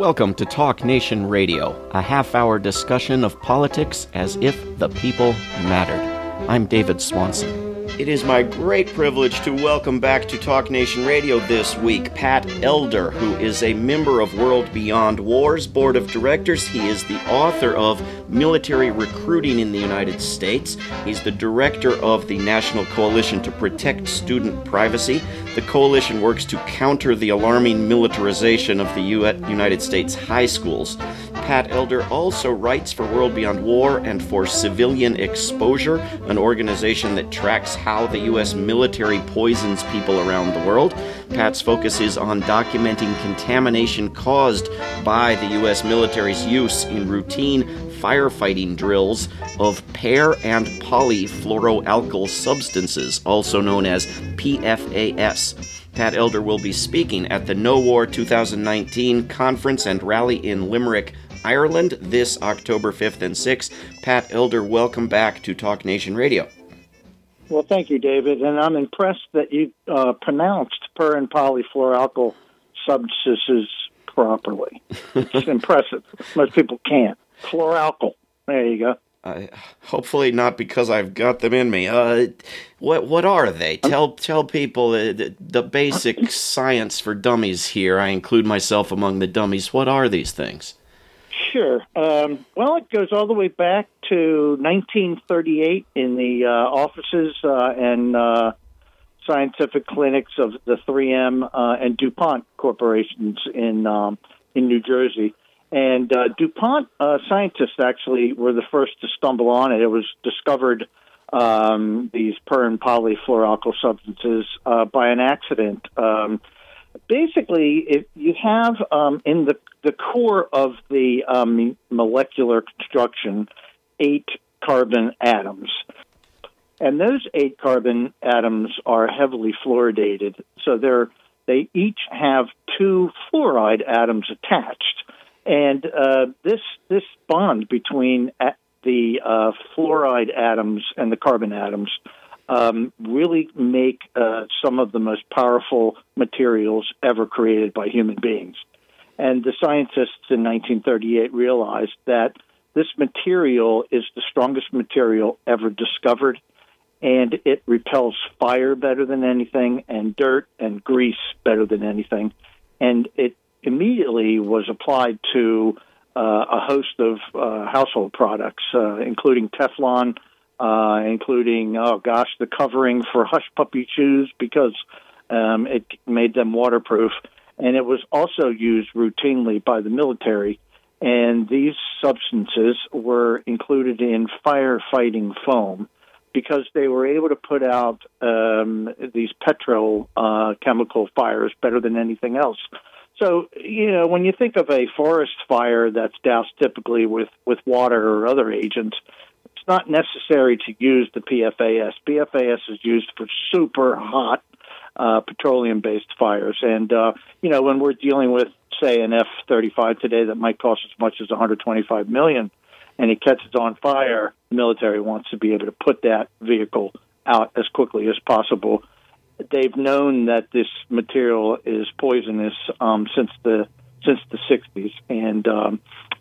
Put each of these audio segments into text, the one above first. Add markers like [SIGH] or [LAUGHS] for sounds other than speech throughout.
Welcome to Talk Nation Radio, a half hour discussion of politics as if the people mattered. I'm David Swanson. It is my great privilege to welcome back to Talk Nation Radio this week Pat Elder, who is a member of World Beyond War's Board of Directors. He is the author of Military Recruiting in the United States. He's the director of the National Coalition to Protect Student Privacy. The coalition works to counter the alarming militarization of the United States high schools. Pat Elder also writes for World Beyond War and for Civilian Exposure, an organization that tracks how the U.S. military poisons people around the world. Pat's focus is on documenting contamination caused by the U.S. military's use in routine firefighting drills of per and polyfluoroalkyl substances, also known as PFAS. Pat Elder will be speaking at the No War 2019 conference and rally in Limerick, Ireland this October 5th and 6th. Pat Elder, welcome back to Talk Nation Radio. Well, thank you, David. And I'm impressed that you uh, pronounced per and polyfluoroalkyl substances properly. It's [LAUGHS] impressive. Most people can't. Fluoroalkyl. There you go. Uh, hopefully not because I've got them in me. Uh, what what are they? Tell tell people the, the basic science for dummies here. I include myself among the dummies. What are these things? Sure. Um, well, it goes all the way back to 1938 in the uh, offices uh, and uh, scientific clinics of the 3M uh, and DuPont corporations in um, in New Jersey. And uh, DuPont uh, scientists actually were the first to stumble on it. It was discovered um, these per and polyfluoroalkyl substances by an accident. Um, basically, if you have um, in the the core of the um, molecular construction eight carbon atoms. And those eight carbon atoms are heavily fluoridated. So they're, they each have two fluoride atoms attached. And uh, this, this bond between the uh, fluoride atoms and the carbon atoms um, really make uh, some of the most powerful materials ever created by human beings. And the scientists in 1938 realized that this material is the strongest material ever discovered, and it repels fire better than anything, and dirt and grease better than anything. And it immediately was applied to uh, a host of uh, household products, uh, including Teflon, uh, including, oh gosh, the covering for hush puppy shoes because um, it made them waterproof and it was also used routinely by the military. And these substances were included in firefighting foam because they were able to put out um, these petrochemical uh, chemical fires better than anything else. So, you know, when you think of a forest fire that's doused typically with, with water or other agents, it's not necessary to use the PFAS. PFAS is used for super hot uh, petroleum based fires. And, uh, you know, when we're dealing with, say, an F 35 today that might cost as much as 125 million and it catches on fire, the military wants to be able to put that vehicle out as quickly as possible. They've known that this material is poisonous um, since the since the 60s and um,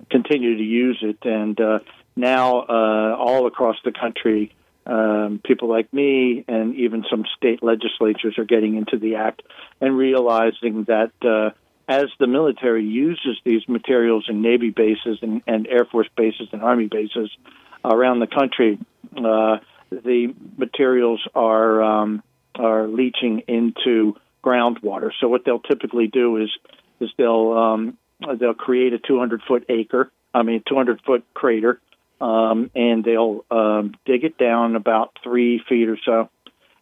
continue to use it. And uh, now, uh, all across the country, um, people like me and even some state legislatures are getting into the act and realizing that uh, as the military uses these materials in Navy bases and, and Air Force bases and Army bases around the country, uh, the materials are um, are leaching into groundwater. So what they'll typically do is is they'll um, they'll create a 200 foot acre, I mean 200 foot crater, um, and they'll um, dig it down about three feet or so,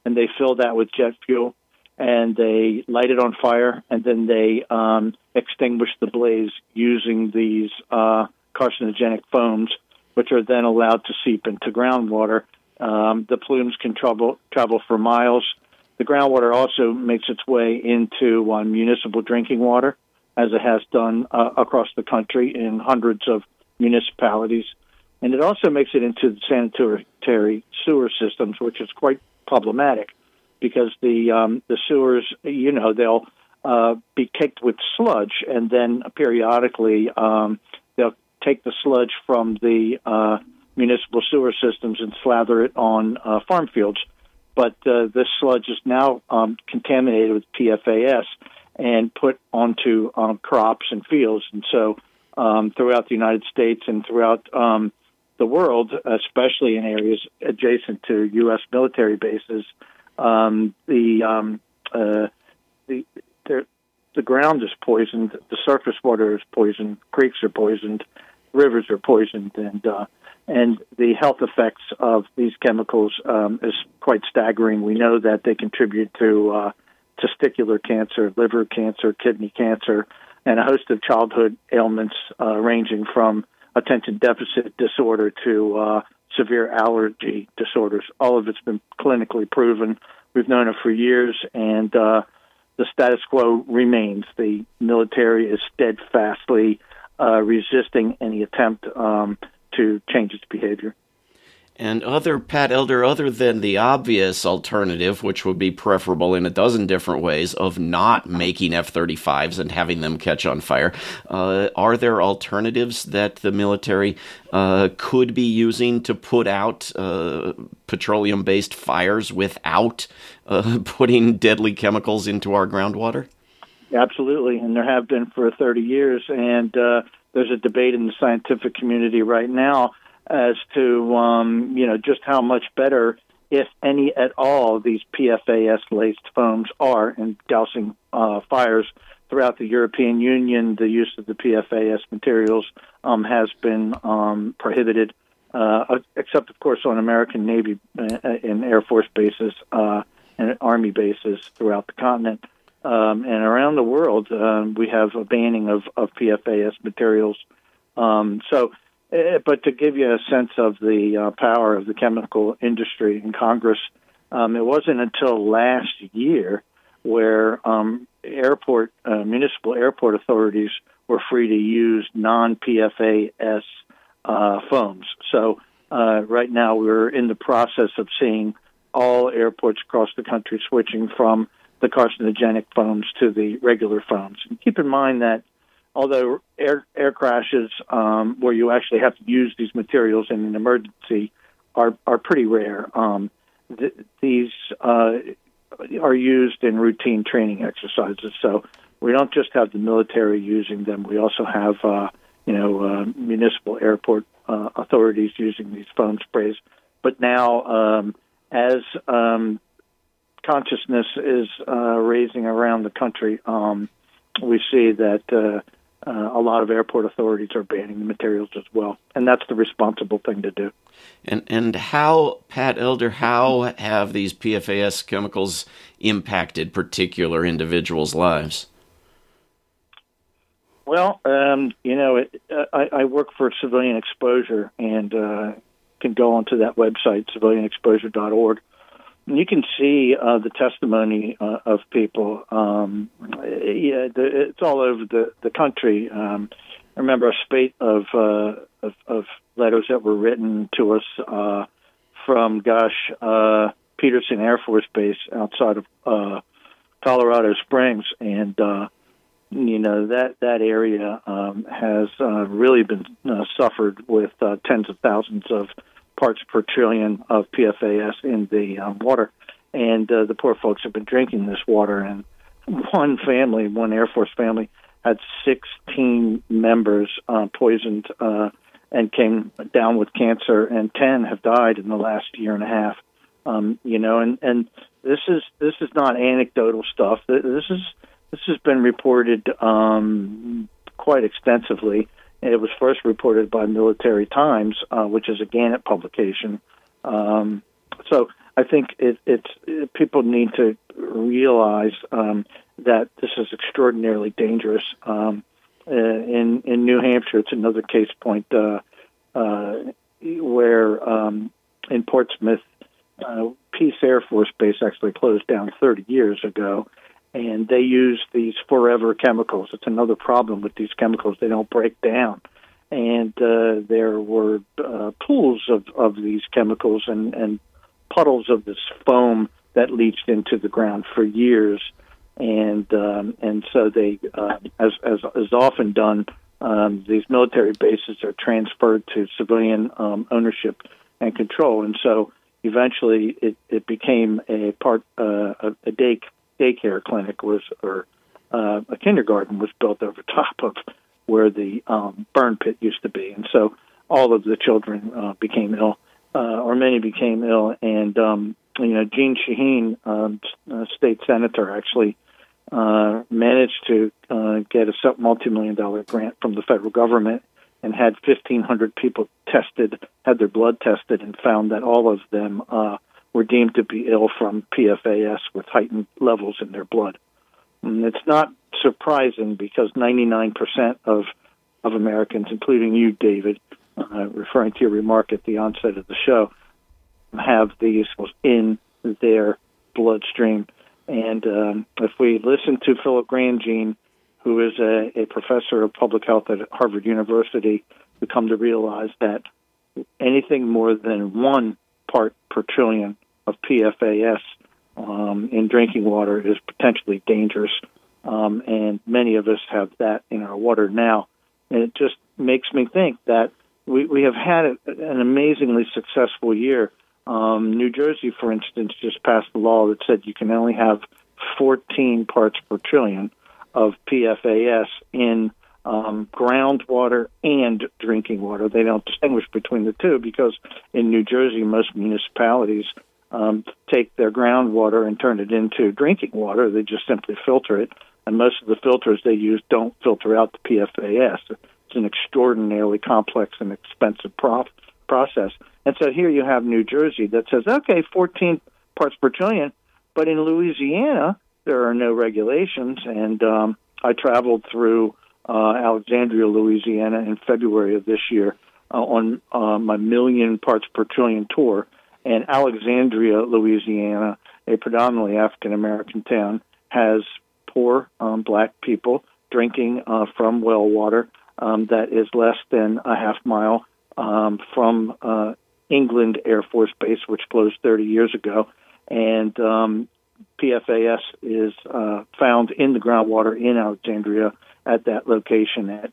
and they fill that with jet fuel, and they light it on fire, and then they um, extinguish the blaze using these uh, carcinogenic foams, which are then allowed to seep into groundwater. Um, the plumes can travel travel for miles. The groundwater also makes its way into uh, municipal drinking water, as it has done uh, across the country in hundreds of municipalities and it also makes it into the sanitary sewer systems, which is quite problematic because the um, the sewers, you know, they'll uh, be caked with sludge, and then periodically um, they'll take the sludge from the uh, municipal sewer systems and slather it on uh, farm fields. But uh, this sludge is now um, contaminated with PFAS and put onto um, crops and fields, and so um, throughout the United States and throughout um, the world, especially in areas adjacent to U.S. military bases, um, the um, uh, the the ground is poisoned, the surface water is poisoned, creeks are poisoned, rivers are poisoned, and uh, and the health effects of these chemicals um, is quite staggering. We know that they contribute to uh, testicular cancer, liver cancer, kidney cancer, and a host of childhood ailments uh, ranging from attention deficit disorder to uh, severe allergy disorders. All of it's been clinically proven. We've known it for years, and uh, the status quo remains. The military is steadfastly uh, resisting any attempt um, to change its behavior. And other, Pat Elder, other than the obvious alternative, which would be preferable in a dozen different ways, of not making F 35s and having them catch on fire, uh, are there alternatives that the military uh, could be using to put out uh, petroleum based fires without uh, [LAUGHS] putting deadly chemicals into our groundwater? Absolutely, and there have been for 30 years. And uh, there's a debate in the scientific community right now as to um, you know just how much better, if any at all, these PFAS laced foams are in dousing uh, fires throughout the European Union. The use of the PFAS materials um, has been um, prohibited, uh, except of course on American Navy uh, and Air Force bases uh, and Army bases throughout the continent. Um, and around the world, um, we have a banning of, of PFAS materials. Um, so uh, but to give you a sense of the uh, power of the chemical industry in Congress, um, it wasn't until last year where um, airport uh, municipal airport authorities were free to use non-PFAS uh, foams. So uh, right now we're in the process of seeing all airports across the country switching from the carcinogenic foams to the regular foams. And keep in mind that although air air crashes um, where you actually have to use these materials in an emergency are are pretty rare. Um, th- these uh, are used in routine training exercises, so we don't just have the military using them. We also have uh, you know uh, municipal airport uh, authorities using these foam sprays. But now, um, as um, consciousness is uh, raising around the country, um, we see that uh, uh, a lot of airport authorities are banning the materials as well, and that's the responsible thing to do. And and how, Pat Elder, how have these PFAS chemicals impacted particular individuals' lives? Well, um, you know, it, uh, I, I, work for Civilian Exposure and uh, can go onto that website, civilianexposure.org, you can see uh, the testimony uh, of people. Um, yeah, the, it's all over the the country. Um, I remember a spate of, uh, of, of letters that were written to us uh, from, gosh, uh, Peterson Air Force Base outside of uh, Colorado Springs, and you know that that area um, has really been suffered with tens of thousands of parts per trillion of PFAS in the um, water, and uh, the poor folks have been drinking this water. And one family, one Air Force family, had 16 members uh, poisoned uh, and came down with cancer, and 10 have died in the last year and a half. Um, you know, and and this is this is not anecdotal stuff. This is this has been reported um, quite extensively it was first reported by Military Times, uh, which is a Gannett publication. Um, so I think it, it's it, people need to realize um, that this is extraordinarily dangerous. Um, uh, in in New Hampshire, it's another case point uh, uh, where um, in Portsmouth, uh, Pease Air Force Base actually closed down 30 years ago, and they use these forever chemicals. It's another problem with these chemicals; they don't break down. And uh, there were uh, pools of, of these chemicals and, and puddles of this foam that leached into the ground for years. and um, and so they, uh, as as is often done, um, these military bases are transferred to civilian um, ownership and control, and so eventually it, it became a part uh, a, a day daycare clinic was or uh, a kindergarten was built over [LAUGHS] top of where the um, burn pit used to be, and so all of the children uh, became ill, uh, or many became ill, and um, you know Jeanne Shaheen, um, state senator, actually uh, managed to uh, get a multi-million dollar grant from the federal government and had 1,500 people tested, had their blood tested, and found that all of them uh, were deemed to be ill from PFAS with heightened levels in their blood. And it's not surprising because 99% of of Americans, including you, David, uh, referring to your remark at the onset of the show, have these in their bloodstream. And um, if we listen to Philip Grandjean, who is a, a professor of public health at Harvard University, we come to realize that anything more than one part per trillion of PFAS um, in drinking water is potentially dangerous. Um, and many of us have that in our water now. And it just makes me think that we, we have had an amazingly successful year. Um, New Jersey, for instance, just passed a law that said you can only have 14 parts per trillion of PFAS in um, groundwater and drinking water. They don't distinguish between the two because in New Jersey, most municipalities um, take their groundwater and turn it into drinking water. They just simply filter it, and most of the filters they use don't filter out the PFAS. It's an extraordinarily complex and expensive prof- process. And so here you have New Jersey that says, okay, 14 parts per trillion, but in Louisiana there are no regulations. And um, I traveled through uh, Alexandria, Louisiana, in February of this year uh, on uh, my million parts per trillion tour and Alexandria, Louisiana, a predominantly African American town, has poor um, black people drinking uh, from well water um, that is less than a half mile um, from uh, England Air Force Base, which closed 30 years ago. And um, PFAS is uh, found in the groundwater in Alexandria at that location at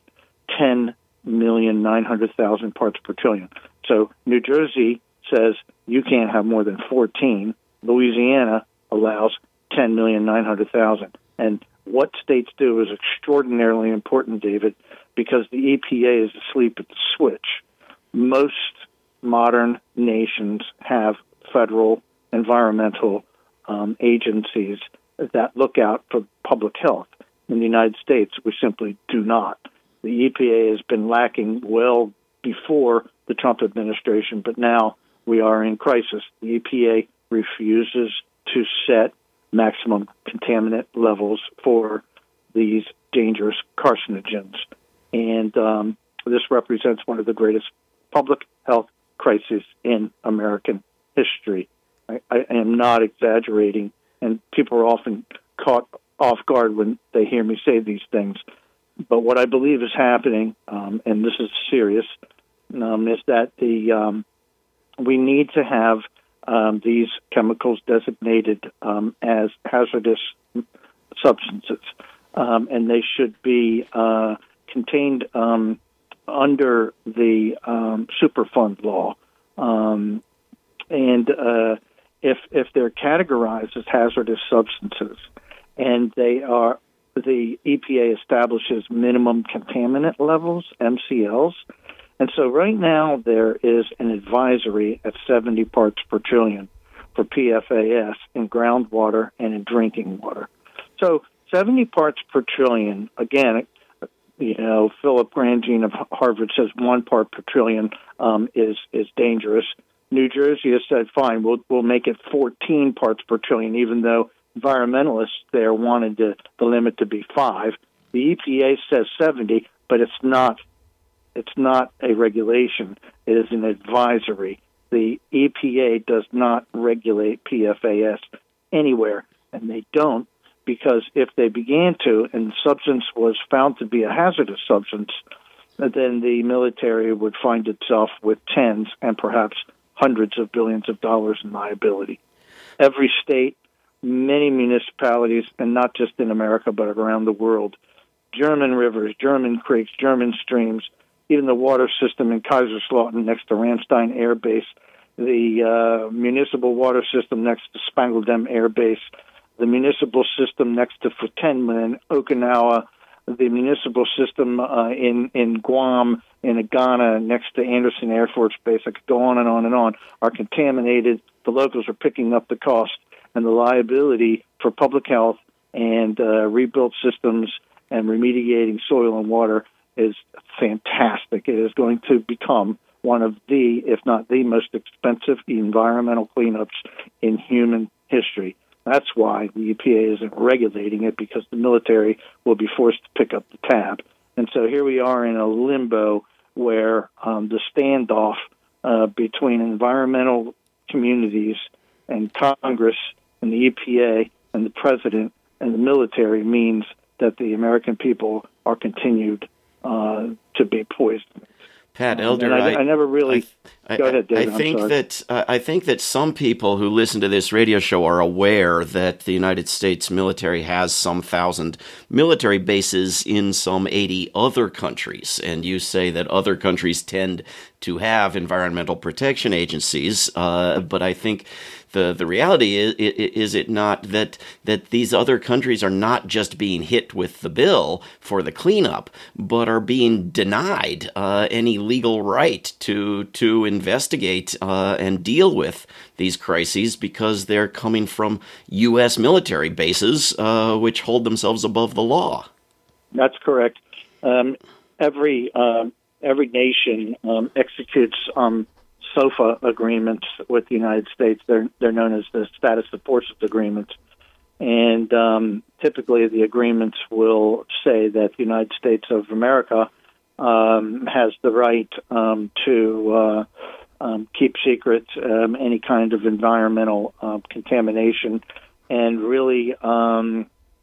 10 million nine hundred thousand parts per trillion. So New Jersey says you can't have more than 14. Louisiana allows 10,900,000. And what states do is extraordinarily important, David, because the EPA is asleep at the switch. Most modern nations have federal environmental um, agencies that look out for public health. In the United States, we simply do not. The EPA has been lacking well before the Trump administration, but now we are in crisis. The EPA refuses to set maximum contaminant levels for these dangerous carcinogens. And um, this represents one of the greatest public health crises in American history. I, I am not exaggerating, and people are often caught off guard when they hear me say these things. But what I believe is happening, um, and this is serious, um, is that the um, we need to have um, these chemicals designated um, as hazardous substances, um, and they should be uh, contained um, under the um, Superfund law. And uh, if if they're categorized as hazardous substances, and they are the EPA establishes minimum contaminant levels (MCLs), and so right now there is an advisory at 70 parts per trillion for PFAS in groundwater and in drinking water. So 70 parts per trillion, again, you know, Philip Grandjean of Harvard says one part per trillion um, is is dangerous. New Jersey has said, fine, we'll we'll make it 14 parts per trillion, even though environmentalists there wanted to, the limit to be five. The EPA says 70, but it's not it's not a regulation, it is an advisory. The EPA does not regulate PFAS anywhere, and they don't because if they began to and the substance was found to be a hazardous substance, then the military would find itself with tens and perhaps hundreds of billions of dollars in liability. Every state many municipalities, and not just in America, but around the world. German rivers, German creeks, German streams, even the water system in Kaiserslautern next to Ramstein Air Base, the uh, municipal water system next to Spangdahlem Air Base, the municipal system next to Futenma in Okinawa, the municipal system uh, in in Guam, in Ghana, next to Andersen Air Force Base. I could go on and on and on. Are contaminated. The locals are picking up the cost and the liability for public health and uh, rebuilt systems and remediating soil and water is fantastic. It is going to become one of the, if not the most expensive environmental cleanups in human history. That's why the EPA isn't regulating it because the military will be forced to pick up the tab. And so here we are in a limbo where um, the standoff uh, between environmental communities and Congress and the EPA and the president and the military means that the American people are continued uh, to be poisoned. Pat Elder, I, I, never really. I, go ahead, David. I think that uh, I think that some people who listen to this radio show are aware that the United States military has some thousand military bases in some eighty other countries, and you say that other countries tend to have environmental protection agencies, uh, but I think the the reality is is it not that that these other countries are not just being hit with the bill for the cleanup, but are being denied uh, any legal right to to investigate uh, and deal with these crises because they're coming from U.S. military bases, uh, which hold themselves above the law. That's correct. Um, every uh, every nation um, executes um, SOFA agreements with the United States. They're they're known as the status of forces agreements, and um, typically the agreements will say that the United States of America um, has the right um, to uh, um, keep secret um, any kind of environmental uh, contamination, and really,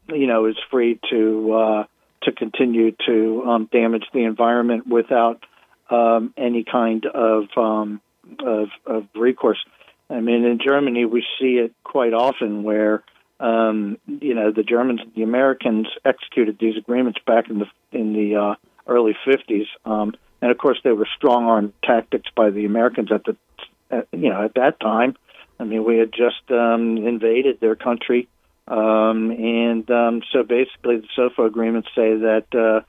you know, is free to uh, to continue to damage the environment without um, any kind of um, of, of recourse. I mean, in Germany, we see it quite often where um, you know the Germans and the Americans executed these agreements back in the in the uh, early 50s, um, and of course there were strong arm tactics by the Americans at the at, you know at that time. I mean, we had just um, invaded their country, um, and um, so basically the SOFA agreements say that. Uh,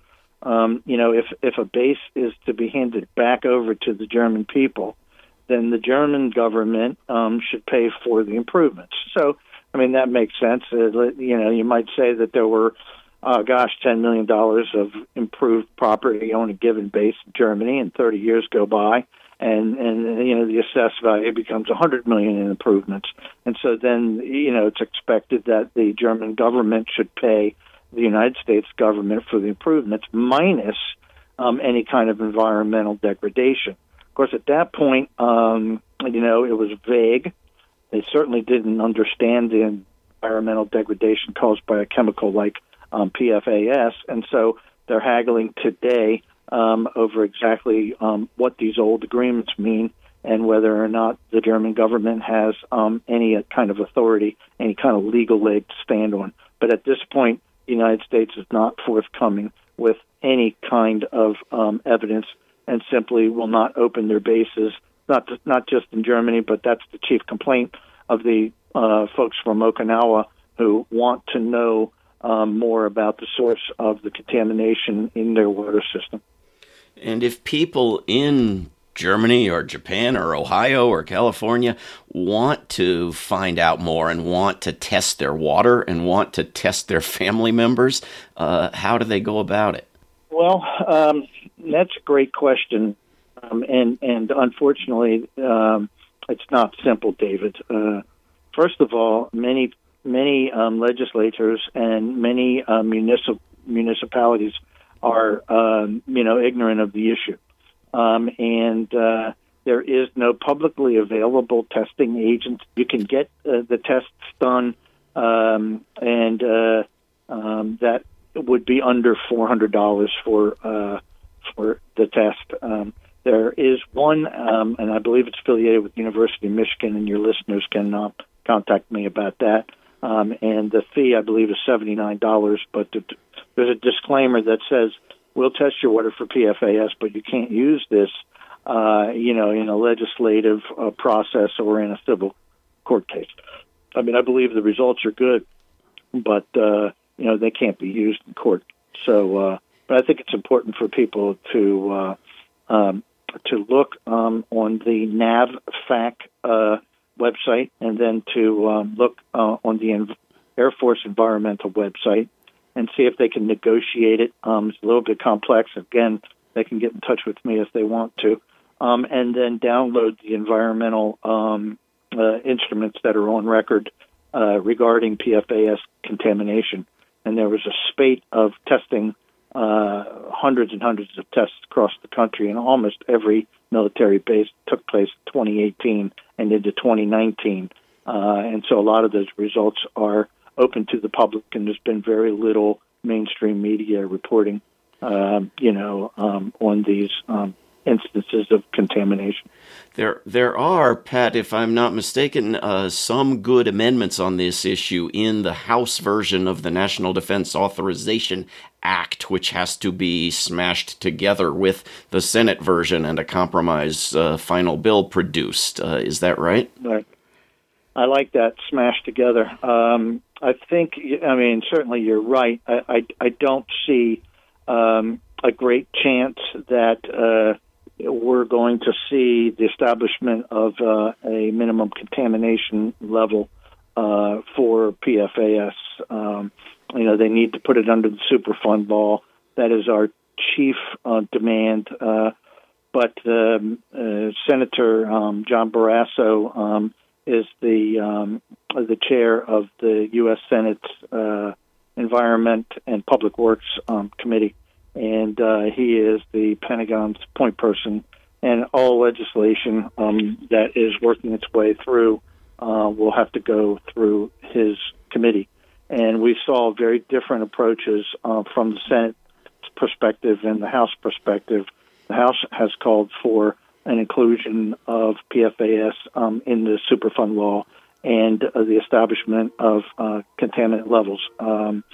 um, you know, if if a base is to be handed back over to the German people, then the German government um, should pay for the improvements. So, I mean, that makes sense. Uh, you know, you might say that there were, uh, gosh, $10 million of improved property on a given base in Germany, and 30 years go by. And and you know the assessed value becomes 100 million in improvements, and so then you know it's expected that the German government should pay the United States government for the improvements minus um, any kind of environmental degradation. Of course, at that point, um, you know, it was vague. They certainly didn't understand the environmental degradation caused by a chemical like um, PFAS, and so they're haggling today um, over exactly um, what these old agreements mean and whether or not the German government has um, any kind of authority, any kind of legal leg to stand on. But at this point, the United States is not forthcoming with any kind of um, evidence and simply will not open their bases, not to, not just in Germany, but that's the chief complaint of the uh, folks from Okinawa who want to know um, more about the source of the contamination in their water system. And if people in Germany or Japan or Ohio or California want to find out more and want to test their water and want to test their family members, uh, how do they go about it? Well, um, that's a great question, um, and and unfortunately, um, it's not simple, David. Uh, first of all, many many um, legislators and many uh, municip- municipalities are um, you know ignorant of the issue, um, and uh, there is no publicly available testing agent. You can get uh, the tests done, um, and uh, that would be under four hundred dollars for uh, for the test. Um, there is one, um, and I believe it's affiliated with University of Michigan, and your listeners can uh, contact me about that. um, and the fee I believe is seventy nine dollars. But the, there's a disclaimer that says we'll test your water for PFAS, but you can't use this, uh, you know, in a legislative uh, process or in a civil court case. I mean, I believe the results are good, but uh, you know they can't be used in court. So, uh, but I think it's important for people to uh, um, to look um, on the NAVFAC uh, website and then to um, look uh, on the Air Force environmental website and see if they can negotiate it. Um, it's a little bit complex. Again, they can get in touch with me if they want to, um, and then download the environmental um, uh, instruments that are on record uh, regarding PFAS contamination. And there was a spate of testing, uh, hundreds and hundreds of tests across the country, and almost every military base took place in 2018 and into 2019. Uh, and so a lot of those results are open to the public, and there's been very little mainstream media reporting, um, you know, um, on these um, instances of contamination. There, there are, Pat, if I'm not mistaken, uh, some good amendments on this issue in the House version of the National Defense Authorization Act, which has to be smashed together with the Senate version and a compromise uh, final bill produced. Uh, is that right? Right. I like that smashed together. Um, I think, I mean, certainly you're right. I, I, I don't see um, a great chance that uh, we're going to see the establishment of uh, a minimum contamination level uh, for PFAS. Um, you know, they need to put it under the Superfund law. That is our chief uh, demand. Uh, but um, uh, Senator um, John Barrasso um, is the um, the chair of the U.S. Senate's uh, Environment and Public Works um, Committee and uh, he is the Pentagon's point person. And all legislation um, that is working its way through uh, will have to go through his committee. And we saw very different approaches uh, from the Senate perspective and the House perspective. The House has called for an inclusion of PFAS um, in the Superfund law and uh, the establishment of uh, contaminant levels. Um,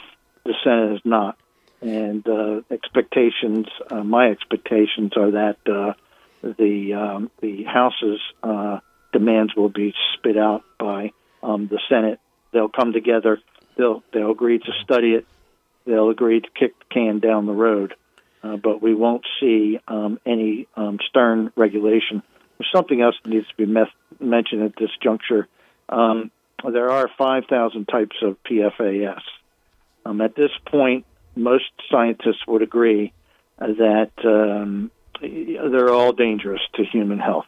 the Senate is not and uh, expectations. Uh, my expectations are that uh, the um, the House's uh, demands will be spit out by um, the Senate. They'll come together. They'll they'll agree to study it. They'll agree to kick the can down the road. Uh, but we won't see um, any um, stern regulation. There's something else that needs to be me- mentioned at this juncture. Um, there are 5,000 types of PFAS. Um, at this point, most scientists would agree that um, they're all dangerous to human health,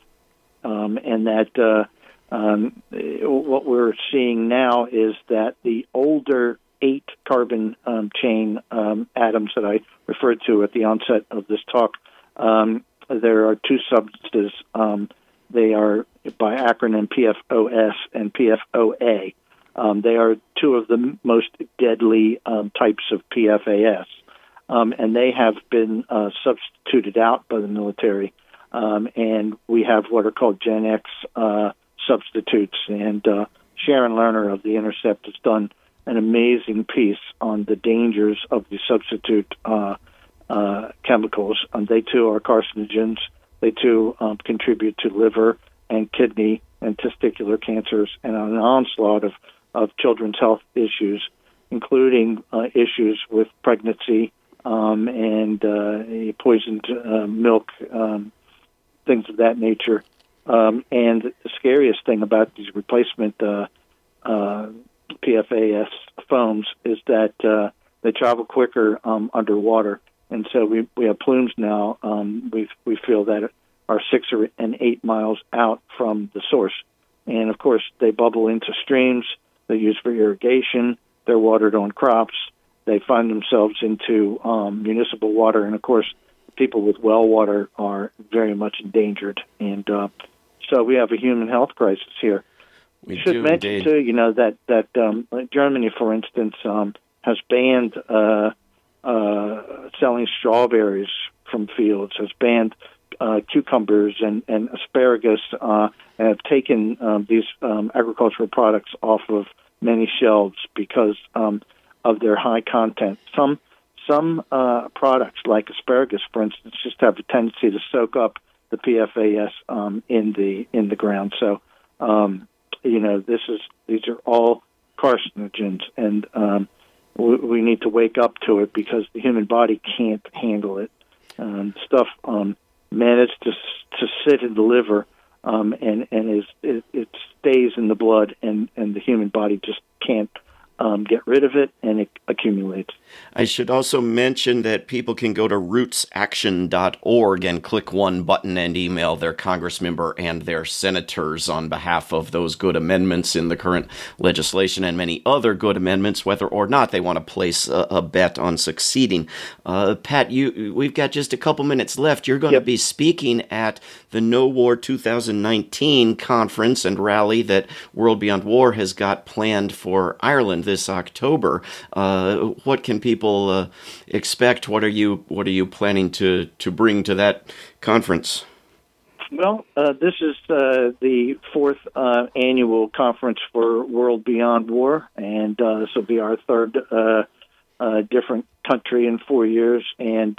um, and that uh, um, what we're seeing now is that the older eight carbon um, chain um, atoms that I referred to at the onset of this talk, um, there are two substances. they are by acronym PFOS and PFOA. Um, they are two of the most deadly um, types of PFAS, um, and they have been uh, substituted out by the military. Um, and we have what are called Gen X uh, substitutes. And uh, Sharon Lerner of The Intercept has done an amazing piece on the dangers of the substitute uh, uh, chemicals. And they too are carcinogens. They too um, contribute to liver and kidney and testicular cancers and an onslaught of of children's health issues, including uh, issues with pregnancy um, and uh, poisoned uh, milk, um, things of that nature. Um, and the scariest thing about these replacement uh, uh, PFAS foams is that uh, they travel quicker um, underwater, and so we we have plumes now. Um, we we feel that are six or and eight miles out from the source, and of course they bubble into streams they use for irrigation. They're watered on crops. They find themselves into um, municipal water, and of course, people with well water are very much endangered. And uh, so we have a human health crisis here. We should do, mention indeed. too, you know that that um, Germany, for instance, um, has banned uh, uh, selling strawberries from fields, has banned uh, cucumbers and, and asparagus, uh, and have taken um, these um, agricultural products off of many shelves because um, of their high content. Some some uh, products, like asparagus, for instance, just have a tendency to soak up the PFAS um, in the in the ground. So, um, you know, this is these are all carcinogens, and um, we, we need to wake up to it because the human body can't handle it. Um, stuff um, managed to to sit in the liver um, and and is it, it stays in the blood, and and the human body just can't um, get rid of it, and it accumulates. I should also mention that people can go to rootsaction.org and click one button and email their congressmember and their senators on behalf of those good amendments in the current legislation and many other good amendments, whether or not they want to place a, a bet on succeeding. Uh, Pat, you we've got just a couple minutes left. You're going yep. to be speaking at the No War 2019 conference and rally that World Beyond War has got planned for Ireland this October. Uh, what can people uh, expect? What are you What are you planning to to bring to that conference? Well, uh, this is uh, the fourth uh, annual conference for World Beyond War, and uh, this will be our third different country in four years. And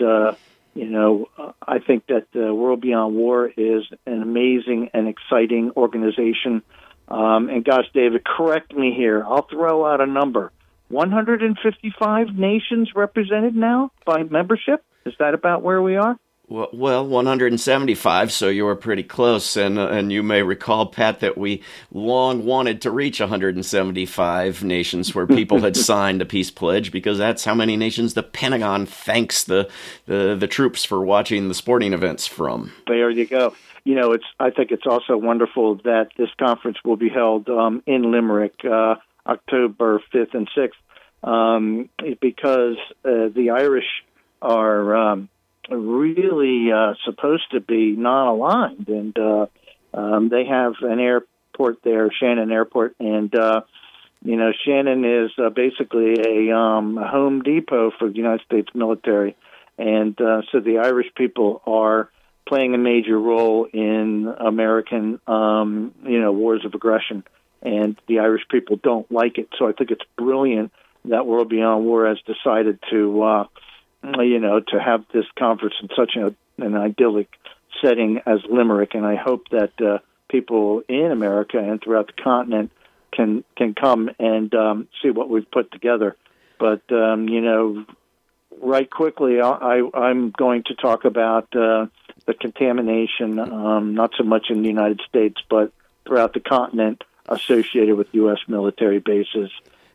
you know, I think that World Beyond War is an amazing and exciting organization. Um, and gosh, David, correct me here. I'll throw out a number. 155 nations represented now by membership. Is that about where we are? Well, well 175, so you were pretty close. And, uh, and you may recall, Pat, that we long wanted to reach 175 nations where people had [LAUGHS] signed a peace pledge because that's how many nations the Pentagon thanks the, the, the troops for watching the sporting events from. There you go. You know, it's. I think it's also wonderful that this conference will be held um, in Limerick. Uh, October 5th and 6th um, because uh, the Irish are um, really uh, supposed to be non-aligned, and uh, um, they have an airport there, Shannon Airport, and uh, you know Shannon is uh, basically a, um, Home Depot for the United States military, and uh, so the Irish people are playing a major role in American, um, you know, wars of aggression and the Irish people don't like it. So I think it's brilliant that World Beyond War has decided to, uh, you know, to have this conference in such a, an idyllic setting as Limerick, and I hope that uh, people in America and throughout the continent can can come and um, see what we've put together. But um, you know, right quickly, I, I'm going to talk about uh, the contamination, um, not so much in the United States, but throughout the continent associated with U.S. military bases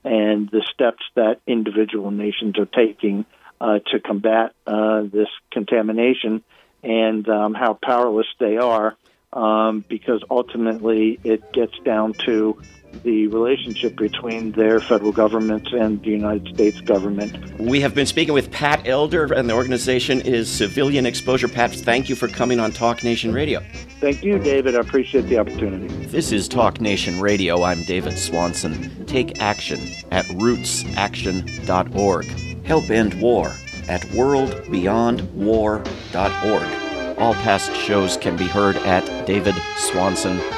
and the steps that individual nations are taking uh, to combat uh, this contamination and um, how powerless they are um, because ultimately it gets down to the relationship between their federal governments and the United States government. We have been speaking with Pat Elder, and the organization is Civilian Exposure. Pat, thank you for coming on Talk Nation Radio. Thank you, David. I appreciate the opportunity. This is Talk Nation Radio. I'm David Swanson. Take action at rootsaction.org. Help end war at worldbeyondwar.org. All past shows can be heard at davidswanson.org.